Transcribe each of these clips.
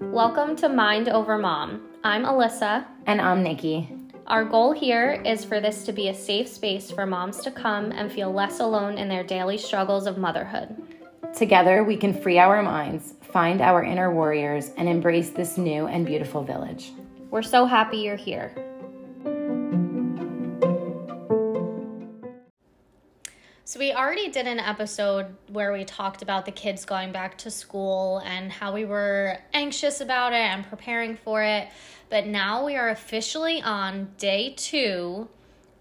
Welcome to Mind Over Mom. I'm Alyssa. And I'm Nikki. Our goal here is for this to be a safe space for moms to come and feel less alone in their daily struggles of motherhood. Together, we can free our minds, find our inner warriors, and embrace this new and beautiful village. We're so happy you're here. So, we already did an episode where we talked about the kids going back to school and how we were anxious about it and preparing for it. But now we are officially on day two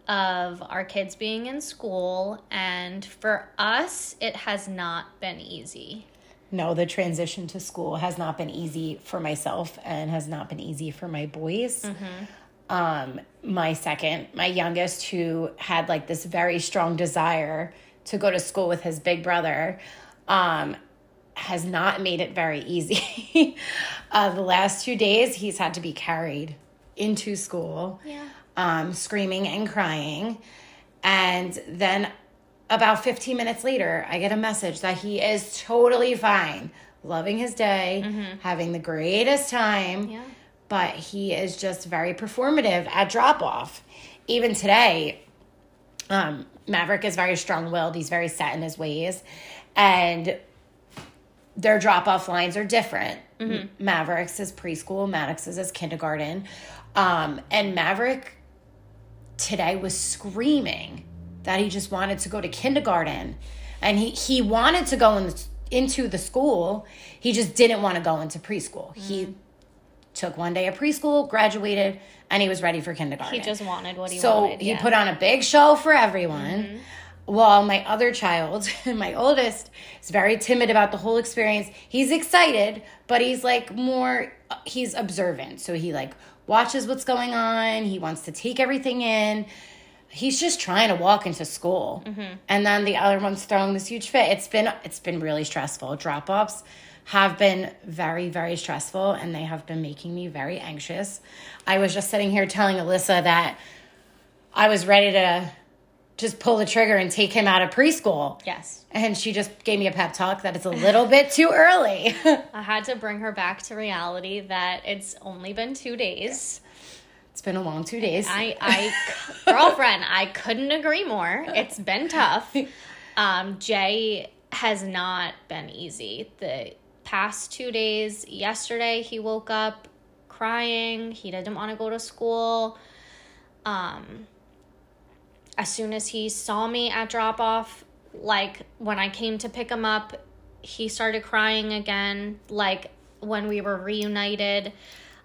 of our kids being in school. And for us, it has not been easy. No, the transition to school has not been easy for myself and has not been easy for my boys. Mm-hmm um, my second, my youngest, who had like this very strong desire to go to school with his big brother, um, has not made it very easy. uh, the last two days, he's had to be carried into school, yeah. um, screaming and crying. And then about 15 minutes later, I get a message that he is totally fine, loving his day, mm-hmm. having the greatest time. Yeah but he is just very performative at drop off. Even today, um, Maverick is very strong willed, he's very set in his ways, and their drop off lines are different. Mm-hmm. Maverick's is preschool, Maddox's is kindergarten. Um, and Maverick today was screaming that he just wanted to go to kindergarten and he, he wanted to go in the, into the school. He just didn't want to go into preschool. Mm-hmm. He took one day of preschool, graduated, and he was ready for kindergarten. He just wanted what he so wanted. So he put on a big show for everyone. Mm-hmm. While my other child, my oldest, is very timid about the whole experience. He's excited, but he's like more, he's observant. So he like watches what's going on. He wants to take everything in. He's just trying to walk into school. Mm-hmm. And then the other one's throwing this huge fit. It's been, it's been really stressful. Drop offs have been very, very stressful and they have been making me very anxious. I was just sitting here telling Alyssa that I was ready to just pull the trigger and take him out of preschool. Yes. And she just gave me a pep talk that it's a little bit too early. I had to bring her back to reality that it's only been two days. It's been a long two days. I, I, girlfriend, I couldn't agree more. It's been tough. Um, Jay has not been easy. The past two days. Yesterday, he woke up crying. He didn't want to go to school. Um, as soon as he saw me at drop off, like when I came to pick him up, he started crying again, like when we were reunited.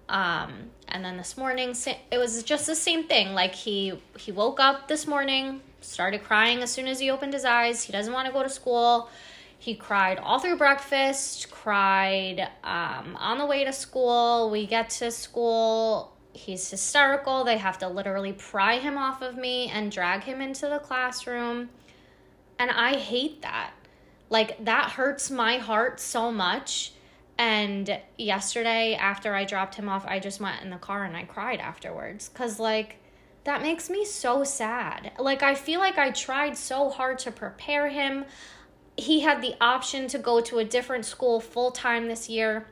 Um, and then this morning, it was just the same thing. Like he he woke up this morning, started crying as soon as he opened his eyes. He doesn't want to go to school. He cried all through breakfast, cried um, on the way to school. We get to school. He's hysterical. They have to literally pry him off of me and drag him into the classroom. And I hate that. Like, that hurts my heart so much. And yesterday, after I dropped him off, I just went in the car and I cried afterwards. Because, like, that makes me so sad. Like, I feel like I tried so hard to prepare him he had the option to go to a different school full time this year.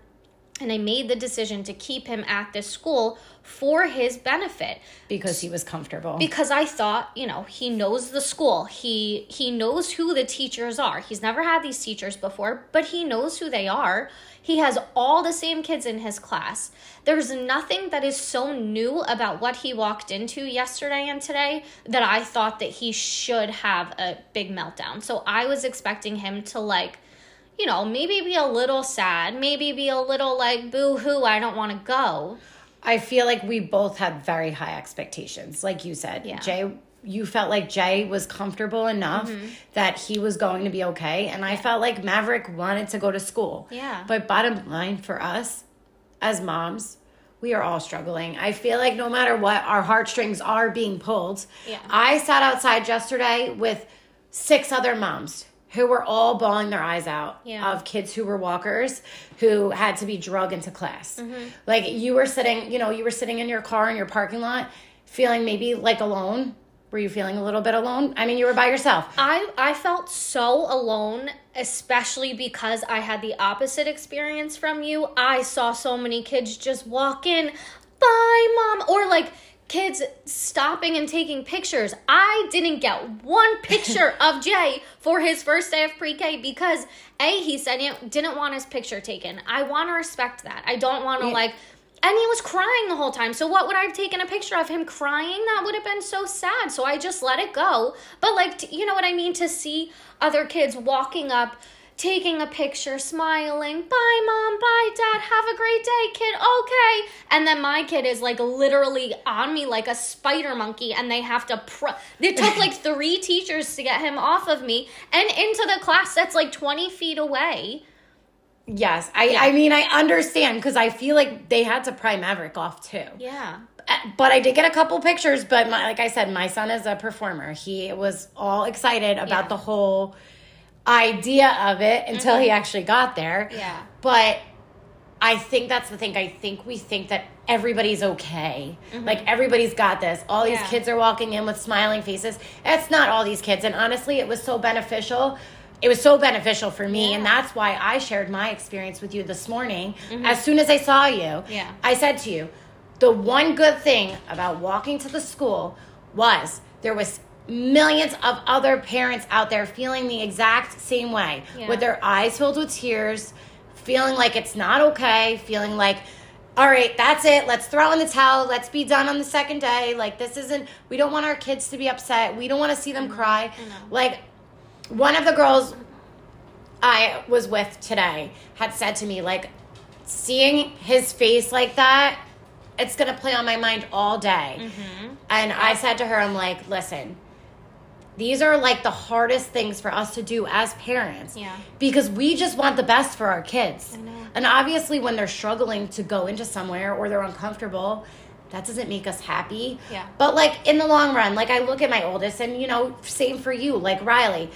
And I made the decision to keep him at this school for his benefit because he was comfortable. Because I thought, you know, he knows the school. He he knows who the teachers are. He's never had these teachers before, but he knows who they are. He has all the same kids in his class. There's nothing that is so new about what he walked into yesterday and today that I thought that he should have a big meltdown. So I was expecting him to like you know, maybe be a little sad, maybe be a little like boo hoo, I don't want to go. I feel like we both had very high expectations. Like you said, yeah. Jay you felt like Jay was comfortable enough mm-hmm. that he was going to be okay. And I felt like Maverick wanted to go to school. Yeah. But bottom line for us as moms, we are all struggling. I feel like no matter what, our heartstrings are being pulled. Yeah. I sat outside yesterday with six other moms who were all bawling their eyes out yeah. of kids who were walkers who had to be drug into class. Mm-hmm. Like you were sitting, you know, you were sitting in your car in your parking lot feeling maybe like alone Were you feeling a little bit alone? I mean, you were by yourself. I I felt so alone, especially because I had the opposite experience from you. I saw so many kids just walk in, bye mom, or like kids stopping and taking pictures. I didn't get one picture of Jay for his first day of pre-K because A, he said he didn't want his picture taken. I want to respect that. I don't want to Yeah. like and he was crying the whole time. So what would I have taken a picture of him crying? That would have been so sad. So I just let it go. But like you know what I mean to see other kids walking up taking a picture, smiling, bye mom, bye dad, have a great day, kid, okay. And then my kid is like literally on me like a spider monkey, and they have to, pr- it took like three teachers to get him off of me and into the class that's like 20 feet away. Yes, I, I mean, I understand because I feel like they had to pry Maverick off too. Yeah. Uh, But I did get a couple pictures. But my, like I said, my son is a performer. He was all excited about Yeah. the whole idea of it until he mm-hmm. actually got there. Yeah. But I think that's the thing. I think we think that everybody's okay. Mm-hmm. Like everybody's got this. All these Yeah. kids are walking in with smiling faces. It's not all these kids. And honestly, it was so beneficial. It was so beneficial for me, and that's why I shared my experience with you this morning. Mm-hmm. As soon as I saw you, Yeah. I said to you, the one good thing about walking to the school was there was millions of other parents out there feeling the exact same way Yeah. with their eyes filled with tears feeling like it's not okay feeling like all right that's it let's throw in the towel let's be done on the second day like this isn't we don't want our kids to be upset we don't want to see them cry Mm-hmm. Know. like one of the girls I was with today had said to me, like, seeing his face like that, it's gonna play on my mind all day. Mm-hmm. And I said to her, I'm like, listen, these are like the hardest things for us to do as parents. Yeah. Because we just want the best for our kids. And obviously, when they're struggling to go into somewhere or they're uncomfortable, that doesn't make us happy. Yeah. But like in the long run, like I look at my oldest, and you know, same for you, like Riley.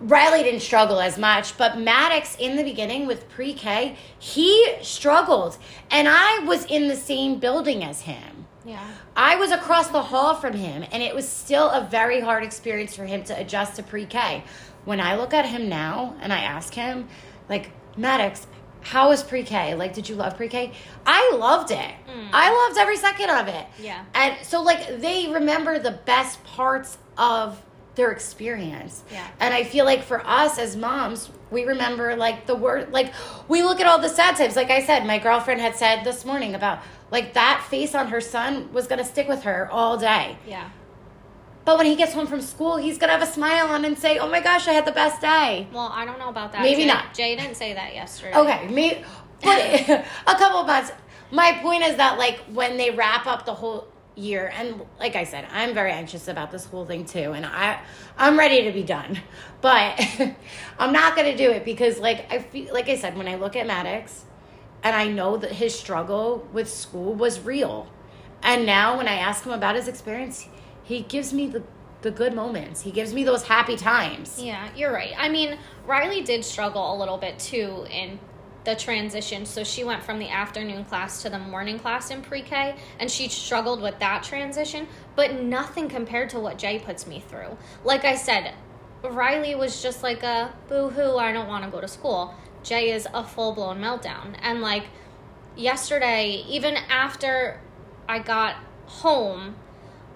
Riley didn't struggle as much, but Maddox in the beginning with pre K, he struggled. And I was in the same building as him. Yeah. I was across the hall from him, and it was still a very hard experience for him to adjust to pre K. When I look at him now and I ask him, like, Maddox, how was pre K? Like, did you love pre K? I loved it. Mm. I loved every second of it. Yeah. And so, like, they remember the best parts of their experience. Yeah. And I feel like for us as moms, we remember like the word, like we look at all the sad times. Like I said, my girlfriend had said this morning about like that face on her son was going to stick with her all day. Yeah. But when he gets home from school, he's to have a smile on and say, oh my gosh, I had the best day. Well, I don't know about that. Maybe Jay, not. Jay didn't say that yesterday. Okay, me, but a couple of months. My point is that like when they wrap up the whole year, and like I said, I'm very anxious about this whole thing too, and I I'm ready to be done, but I'm not gonna do it because like I feel like I said when I look at Maddox, and I know that his struggle with school was real, and now when I ask him about his experience, he gives me the the good moments. He gives me those happy times. Yeah, you're right. I mean, Riley did struggle a little bit too in the transition. So she went from the afternoon class to the morning class in pre K, and she struggled with that transition, but nothing compared to what Jay puts me through. Like I said, Riley was just like a boo hoo, I don't want to go to school. Jay is a full blown meltdown. And like yesterday, even after I got home,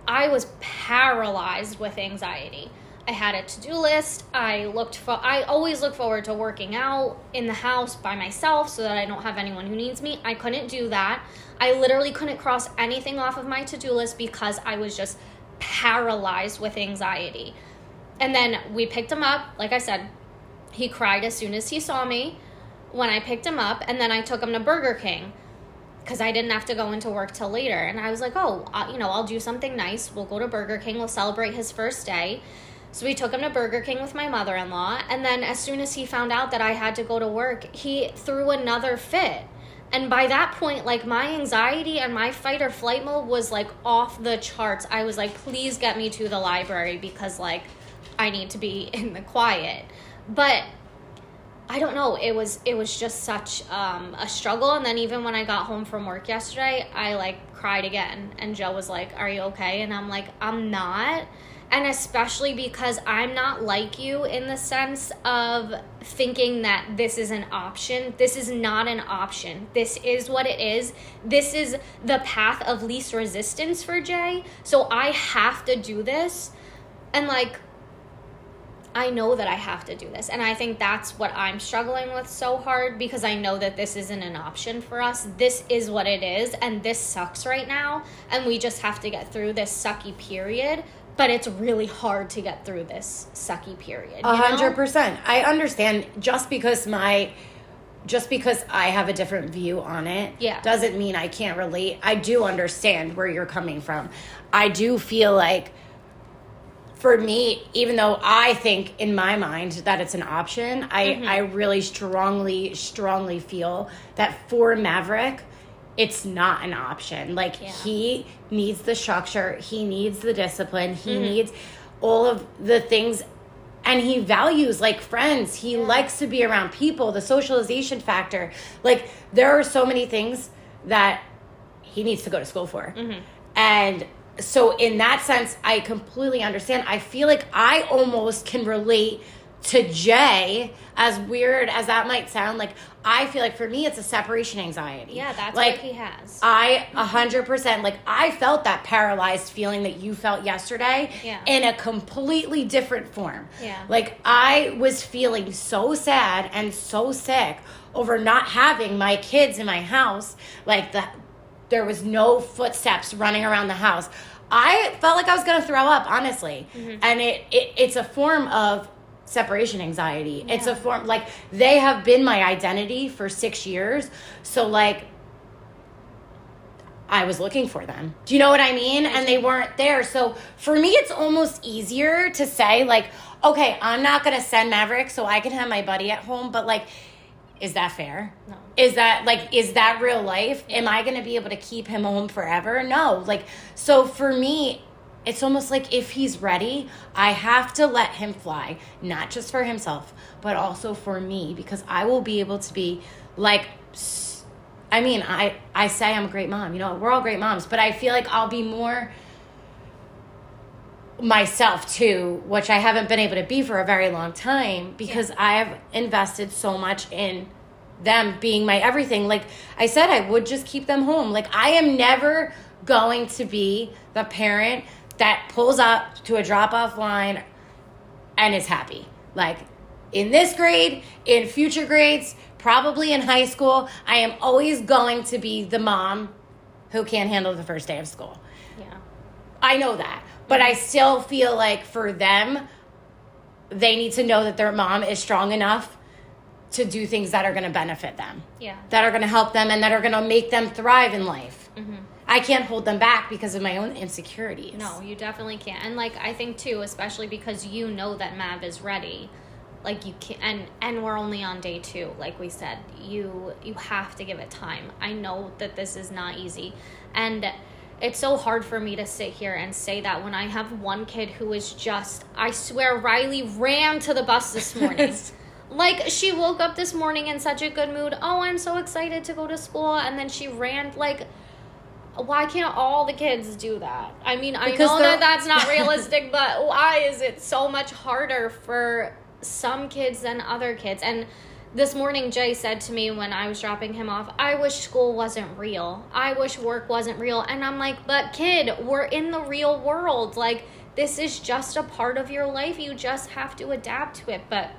I was paralyzed with anxiety. I had a to-do list. I looked for I always look forward to working out in the house by myself so that I don't have anyone who needs me. I couldn't do that. I literally couldn't cross anything off of my to-do list because I was just paralyzed with anxiety. And then we picked him up, like I said, he cried as soon as he saw me when I picked him up and then I took him to Burger King because I didn't have to go into work till later. And I was like, oh, uh, you know, I'll do something nice. We'll go to Burger King. We'll celebrate his first day. So we took him to Burger King with my mother in law. And then as soon as he found out that I had to go to work, he threw another fit. And by that point, like my anxiety and my fight or flight mode was like off the charts. I was like, please get me to the library because like I need to be in the quiet. But I don't know. It was it was just such um, a struggle. And then even when I got home from work yesterday, I like cried again. And Joe was like, "Are you okay?" And I'm like, "I'm not." And especially because I'm not like you in the sense of thinking that this is an option. This is not an option. This is what it is. This is the path of least resistance for Jay. So I have to do this. And like, I know that I have to do this. And I think that's what I'm struggling with so hard because I know that this isn't an option for us. This is what it is. And this sucks right now. And we just have to get through this sucky period. But it's really hard to get through this sucky period. A hundred percent. I understand just because my just because I have a different view on it Yeah. doesn't mean I can't relate. I do understand where you're coming from. I do feel like for me, even though I think in my mind that it's an option, I, Mm-hmm. I really strongly, strongly feel that for Maverick, it's not an option. Like Yeah. he needs the structure, he needs the discipline, he Mm-hmm. needs all of the things and he values like friends. He likes to be around people, the socialization factor. Like there are so many things that he needs to go to school for. And so in that sense, I completely understand. I feel like I almost can relate to Jay, as weird as that might sound. Like I feel like for me, it's a separation anxiety. Yeah, that's like what he has. I a hundred percent like I felt that paralyzed feeling that you felt yesterday Yeah. in a completely different form. Yeah. Like I was feeling so sad and so sick over not having my kids in my house. Like the there was no footsteps running around the house. I felt like I was gonna throw up, honestly. Mm-hmm. And it, it it's a form of separation anxiety. It's a form like they have been my identity for six years. So like I was looking for them. Do you know what I mean? And they weren't there. So for me, it's almost easier to say, like, okay, I'm not going to send Maverick so I can have my buddy at home. But, like, is that fair? No. Is that, like, is that real life? Am I going to be able to keep him home forever? No. Like, so for me, it's almost like if he's ready, I have to let him fly, not just for himself, but also for me, because I will be able to be like, I mean, I I say I'm a great mom. You know, we're all great moms, but I feel like I'll be more myself too, which I haven't been able to be for a very long time because I have invested so much in them being my everything. Like I said, I would just keep them home. Like I am never going to be the parent that pulls up to a drop off line and is happy. Like in this grade, in future grades, probably in high school, I am always going to be the mom who can't handle the first day of school. Yeah. I know that. But I still feel like for them, they need to know that their mom is strong enough to do things that are going to benefit them, Yeah. that are going to help them, and that are going to make them thrive in life. Mm-hmm. I can't hold them back because of my own insecurities. No, you definitely can't. And like I think too, especially because you know that Mav is ready. Like you can and and we're only on day 2, like we said. You you have to give it time. I know that this is not easy. And it's so hard for me to sit here and say that when I have one kid who is just I swear Riley ran to the bus this morning. like she woke up this morning in such a good mood. Oh, I'm so excited to go to school and then she ran like why can't all the kids do that? I mean, I Because know that that's not realistic, but why is it so much harder for some kids than other kids? And this morning, Jay said to me when I was dropping him off, I wish school wasn't real. I wish work wasn't real. And I'm like, but kid, we're in the real world. Like, this is just a part of your life. You just have to adapt to it. But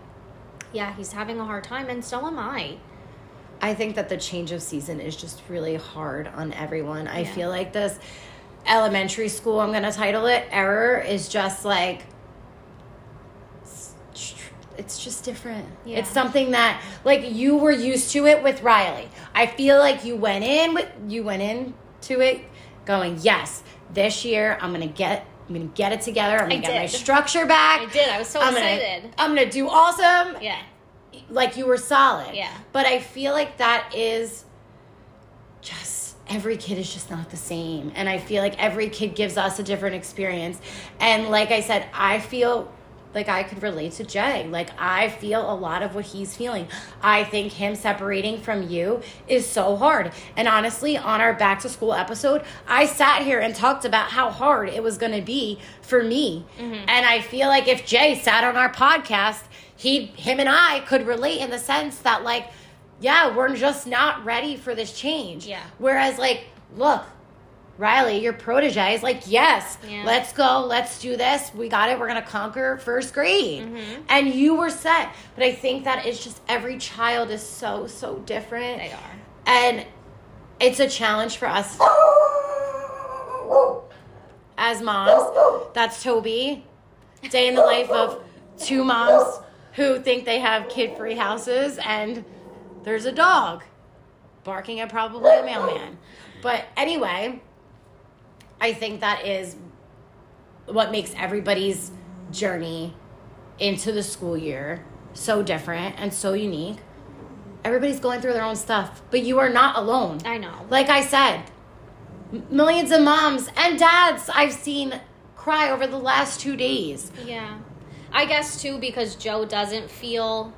yeah, he's having a hard time, and so am I. I think that the change of season is just really hard on everyone. I feel like this elementary school, I'm going to title it, error is just like it's- just different. Yeah. It's something that like you were used to it with Riley. I feel like you went in with you went into it going, "Yes, this year I'm going to get I'm going to get it together. I'm I to get my structure back. I did. I was so I'm excited. Gonna, I'm going to do awesome Yeah. Like you were solid. Yeah. But I feel like that is just every kid is just not the same. And I feel like every kid gives us a different experience. And like I said, I feel like I could relate to Jay. Like I feel a lot of what he's feeling. I think him separating from you is so hard. And honestly, on our back to school episode, I sat here and talked about how hard it was going to be for me. Mm-hmm. And I feel like if Jay sat on our podcast, he him and I could relate in the sense that like yeah, we're just not ready for this change. Yeah. Whereas like, look, Riley, your protege is like, yes, Yeah. let's go, let's do this. We got it. We're gonna conquer first grade, Mm-hmm. and you were set. But I think that it's just every child is so so different, They are. and it's a challenge for us as moms. That's Toby. Day in the life of two moms who think they have kid free houses, and there's a dog barking at probably a mailman. But anyway, I think that is what makes everybody's journey into the school year so different and so unique. Everybody's going through their own stuff, but you are not alone. I know. Like I said, millions of moms and dads I've seen cry over the last two days. Yeah. I guess too because Joe doesn't feel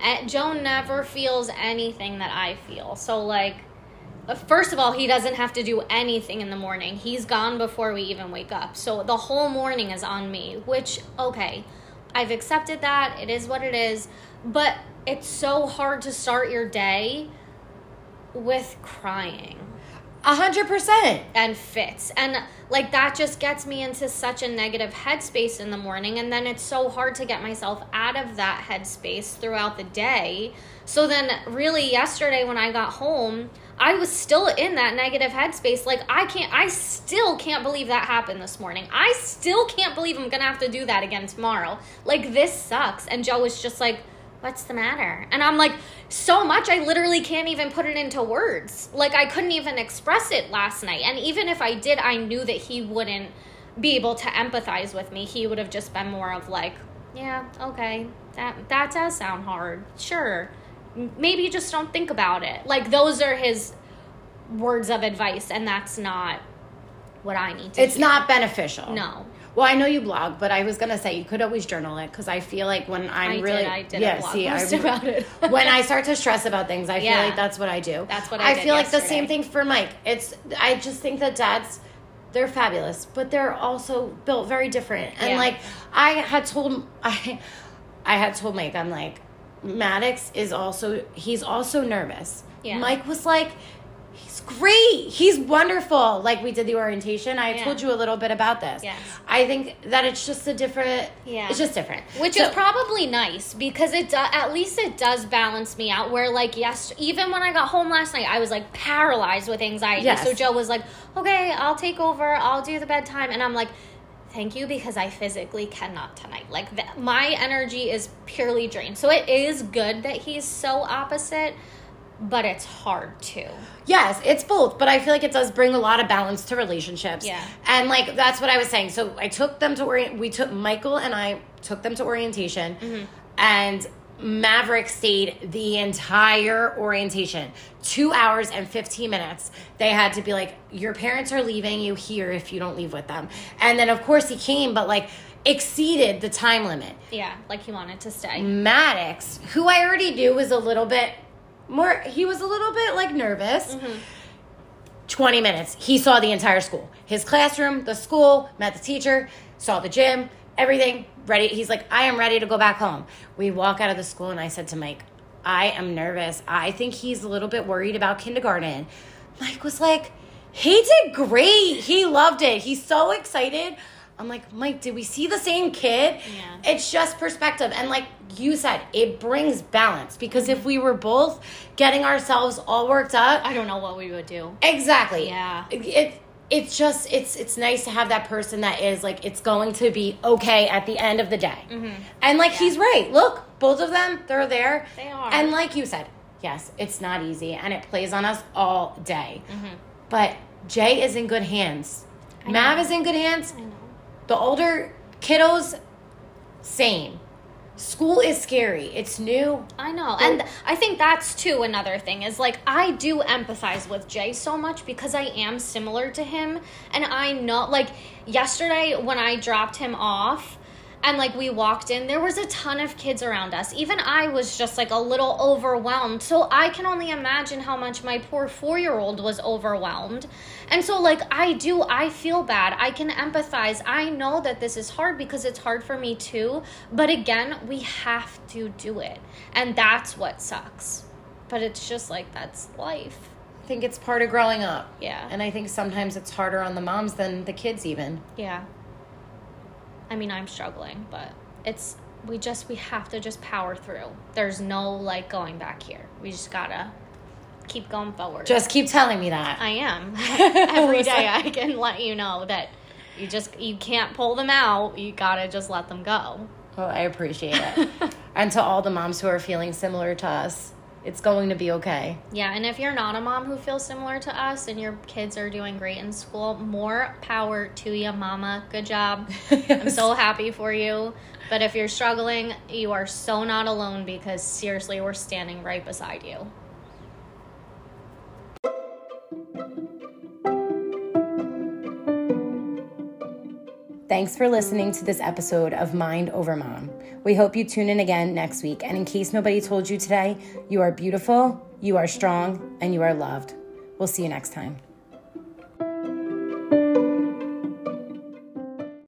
eh, Joe never feels anything that I feel. So like uh, first of all, he doesn't have to do anything in the morning. He's gone before we even wake up. So the whole morning is on me, which okay. I've accepted that. It is what it is. But it's so hard to start your day with crying A hundred percent. and fits. And like that just gets me into such a negative headspace in the morning. And then it's so hard to get myself out of that headspace throughout the day. So then, really, yesterday when I got home, I was still in that negative headspace. Like, I can't, I still can't believe that happened this morning. I still can't believe I'm gonna have to do that again tomorrow. Like, this sucks. And Joe was just like, what's the matter? And I'm like, so much, I literally can't even put it into words. Like, I couldn't even express it last night. And even if I did, I knew that he wouldn't be able to empathize with me. He would have just been more of like, yeah, okay, that, that does sound hard. Sure. Maybe just don't think about it. Like, those are his words of advice, and that's not what I need to It's hear. not beneficial. No. Well, I know you blog, but I was gonna say you could always journal it because I feel like when I'm I did, really I did a yeah, see, I, about it. when I start to stress about things, I feel Yeah. like that's what I do. That's what I did feel like the same thing for Mike. It's I just think that dads they're fabulous, but they're also built very different. And Yeah. like I had told I I had told Mike, I'm like Maddox is also he's also nervous. Yeah. Mike was like He's great. He's wonderful. Like we did the orientation. I Yeah. told you a little bit about this. Yes. I think that it's just a different. Yeah. It's just different. Which So- is probably nice because it do, at least it does balance me out. Where like yes, even when I got home last night, I was like paralyzed with anxiety. Yes. So Joe was like, "Okay, I'll take over. I'll do the bedtime," and I'm like. Thank you because I physically cannot tonight. Like th- my energy is purely drained. So it is good that he's so opposite, but it's hard too. Yes, it's both, but I feel like it does bring a lot of balance to relationships. Yeah. And like that's what I was saying. So I took them to orient we took Michael and I took them to orientation Mm-hmm. and Maverick stayed the entire orientation. 2 hours and 15 minutes. They had to be like your parents are leaving you here if you don't leave with them. And then of course he came but like exceeded the time limit. Yeah, like he wanted to stay. Maddox, who I already knew was a little bit more, he was a little bit like nervous. Mm-hmm. 20 minutes. He saw the entire school his classroom, the school, met the teacher, saw the gym, everything. Ready. He's like, I am ready to go back home. We walk out of the school, and I said to Mike, I am nervous. I think he's a little bit worried about kindergarten. Mike was like, he did great. He loved it. He's so excited. I'm like, Mike, did we see the same kid? Yeah. It's just perspective. And like you said, it brings balance because if mm-hmm. we were both getting ourselves all worked up, I don't know what we would do. exactly. Yeah. It, it it's just it's it's nice to have that person that is like it's going to be okay at the end of the day. Mm-hmm. And like he's right. Look, both of them, they're there. They are. And like you said, yes, it's not easy and it plays on us all day. Mm-hmm. But Jay is in good hands. Mav is in good hands. The older kiddos, same. School is scary. It's new. I know. And I think that's too another thing is like I do empathize with Jay so much because I am similar to him and I know like yesterday when I dropped him off And like we walked in, there was a ton of kids around us. Even I was just like a little overwhelmed. So I can only imagine how much my poor four year old was overwhelmed. And so, like, I do, I feel bad. I can empathize. I know that this is hard because it's hard for me too. But again, we have to do it. And that's what sucks. But it's just like, that's life. I think it's part of growing up. Yeah. And I think sometimes it's harder on the moms than the kids, even. Yeah. I mean, I'm struggling, but it's we just we have to just power through. There's no like going back here. We just gotta keep going forward. Just keep telling me that. I am. Every day I can let you know that you just you can't pull them out. You gotta just let them go. Well, I appreciate it. and to all the moms who are feeling similar to us, it's going to be okay. Yeah, and if you're not a mom who feels similar to us and your kids are doing great in school, more power to you, mama. Good job. I'm so happy for you. But if you're struggling, you are so not alone because seriously, we're standing right beside you. Thanks for listening to this episode of Mind Over Mom. We hope you tune in again next week. And in case nobody told you today, you are beautiful, you are strong, and you are loved. We'll see you next time.